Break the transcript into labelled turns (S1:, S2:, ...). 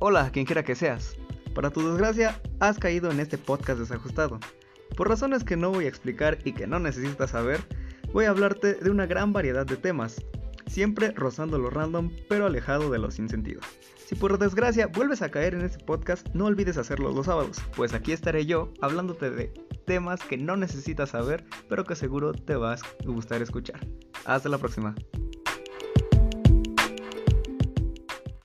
S1: Hola, quien quiera que seas. Para tu desgracia, has caído en este podcast desajustado. Por razones que no voy a explicar y que no necesitas saber, voy a hablarte de una gran variedad de temas, siempre rozando lo random pero alejado de los sin sentido. Si por desgracia vuelves a caer en este podcast, no olvides hacerlo los sábados, pues aquí estaré yo hablándote de temas que no necesitas saber, pero que seguro te vas a gustar escuchar. Hasta la próxima.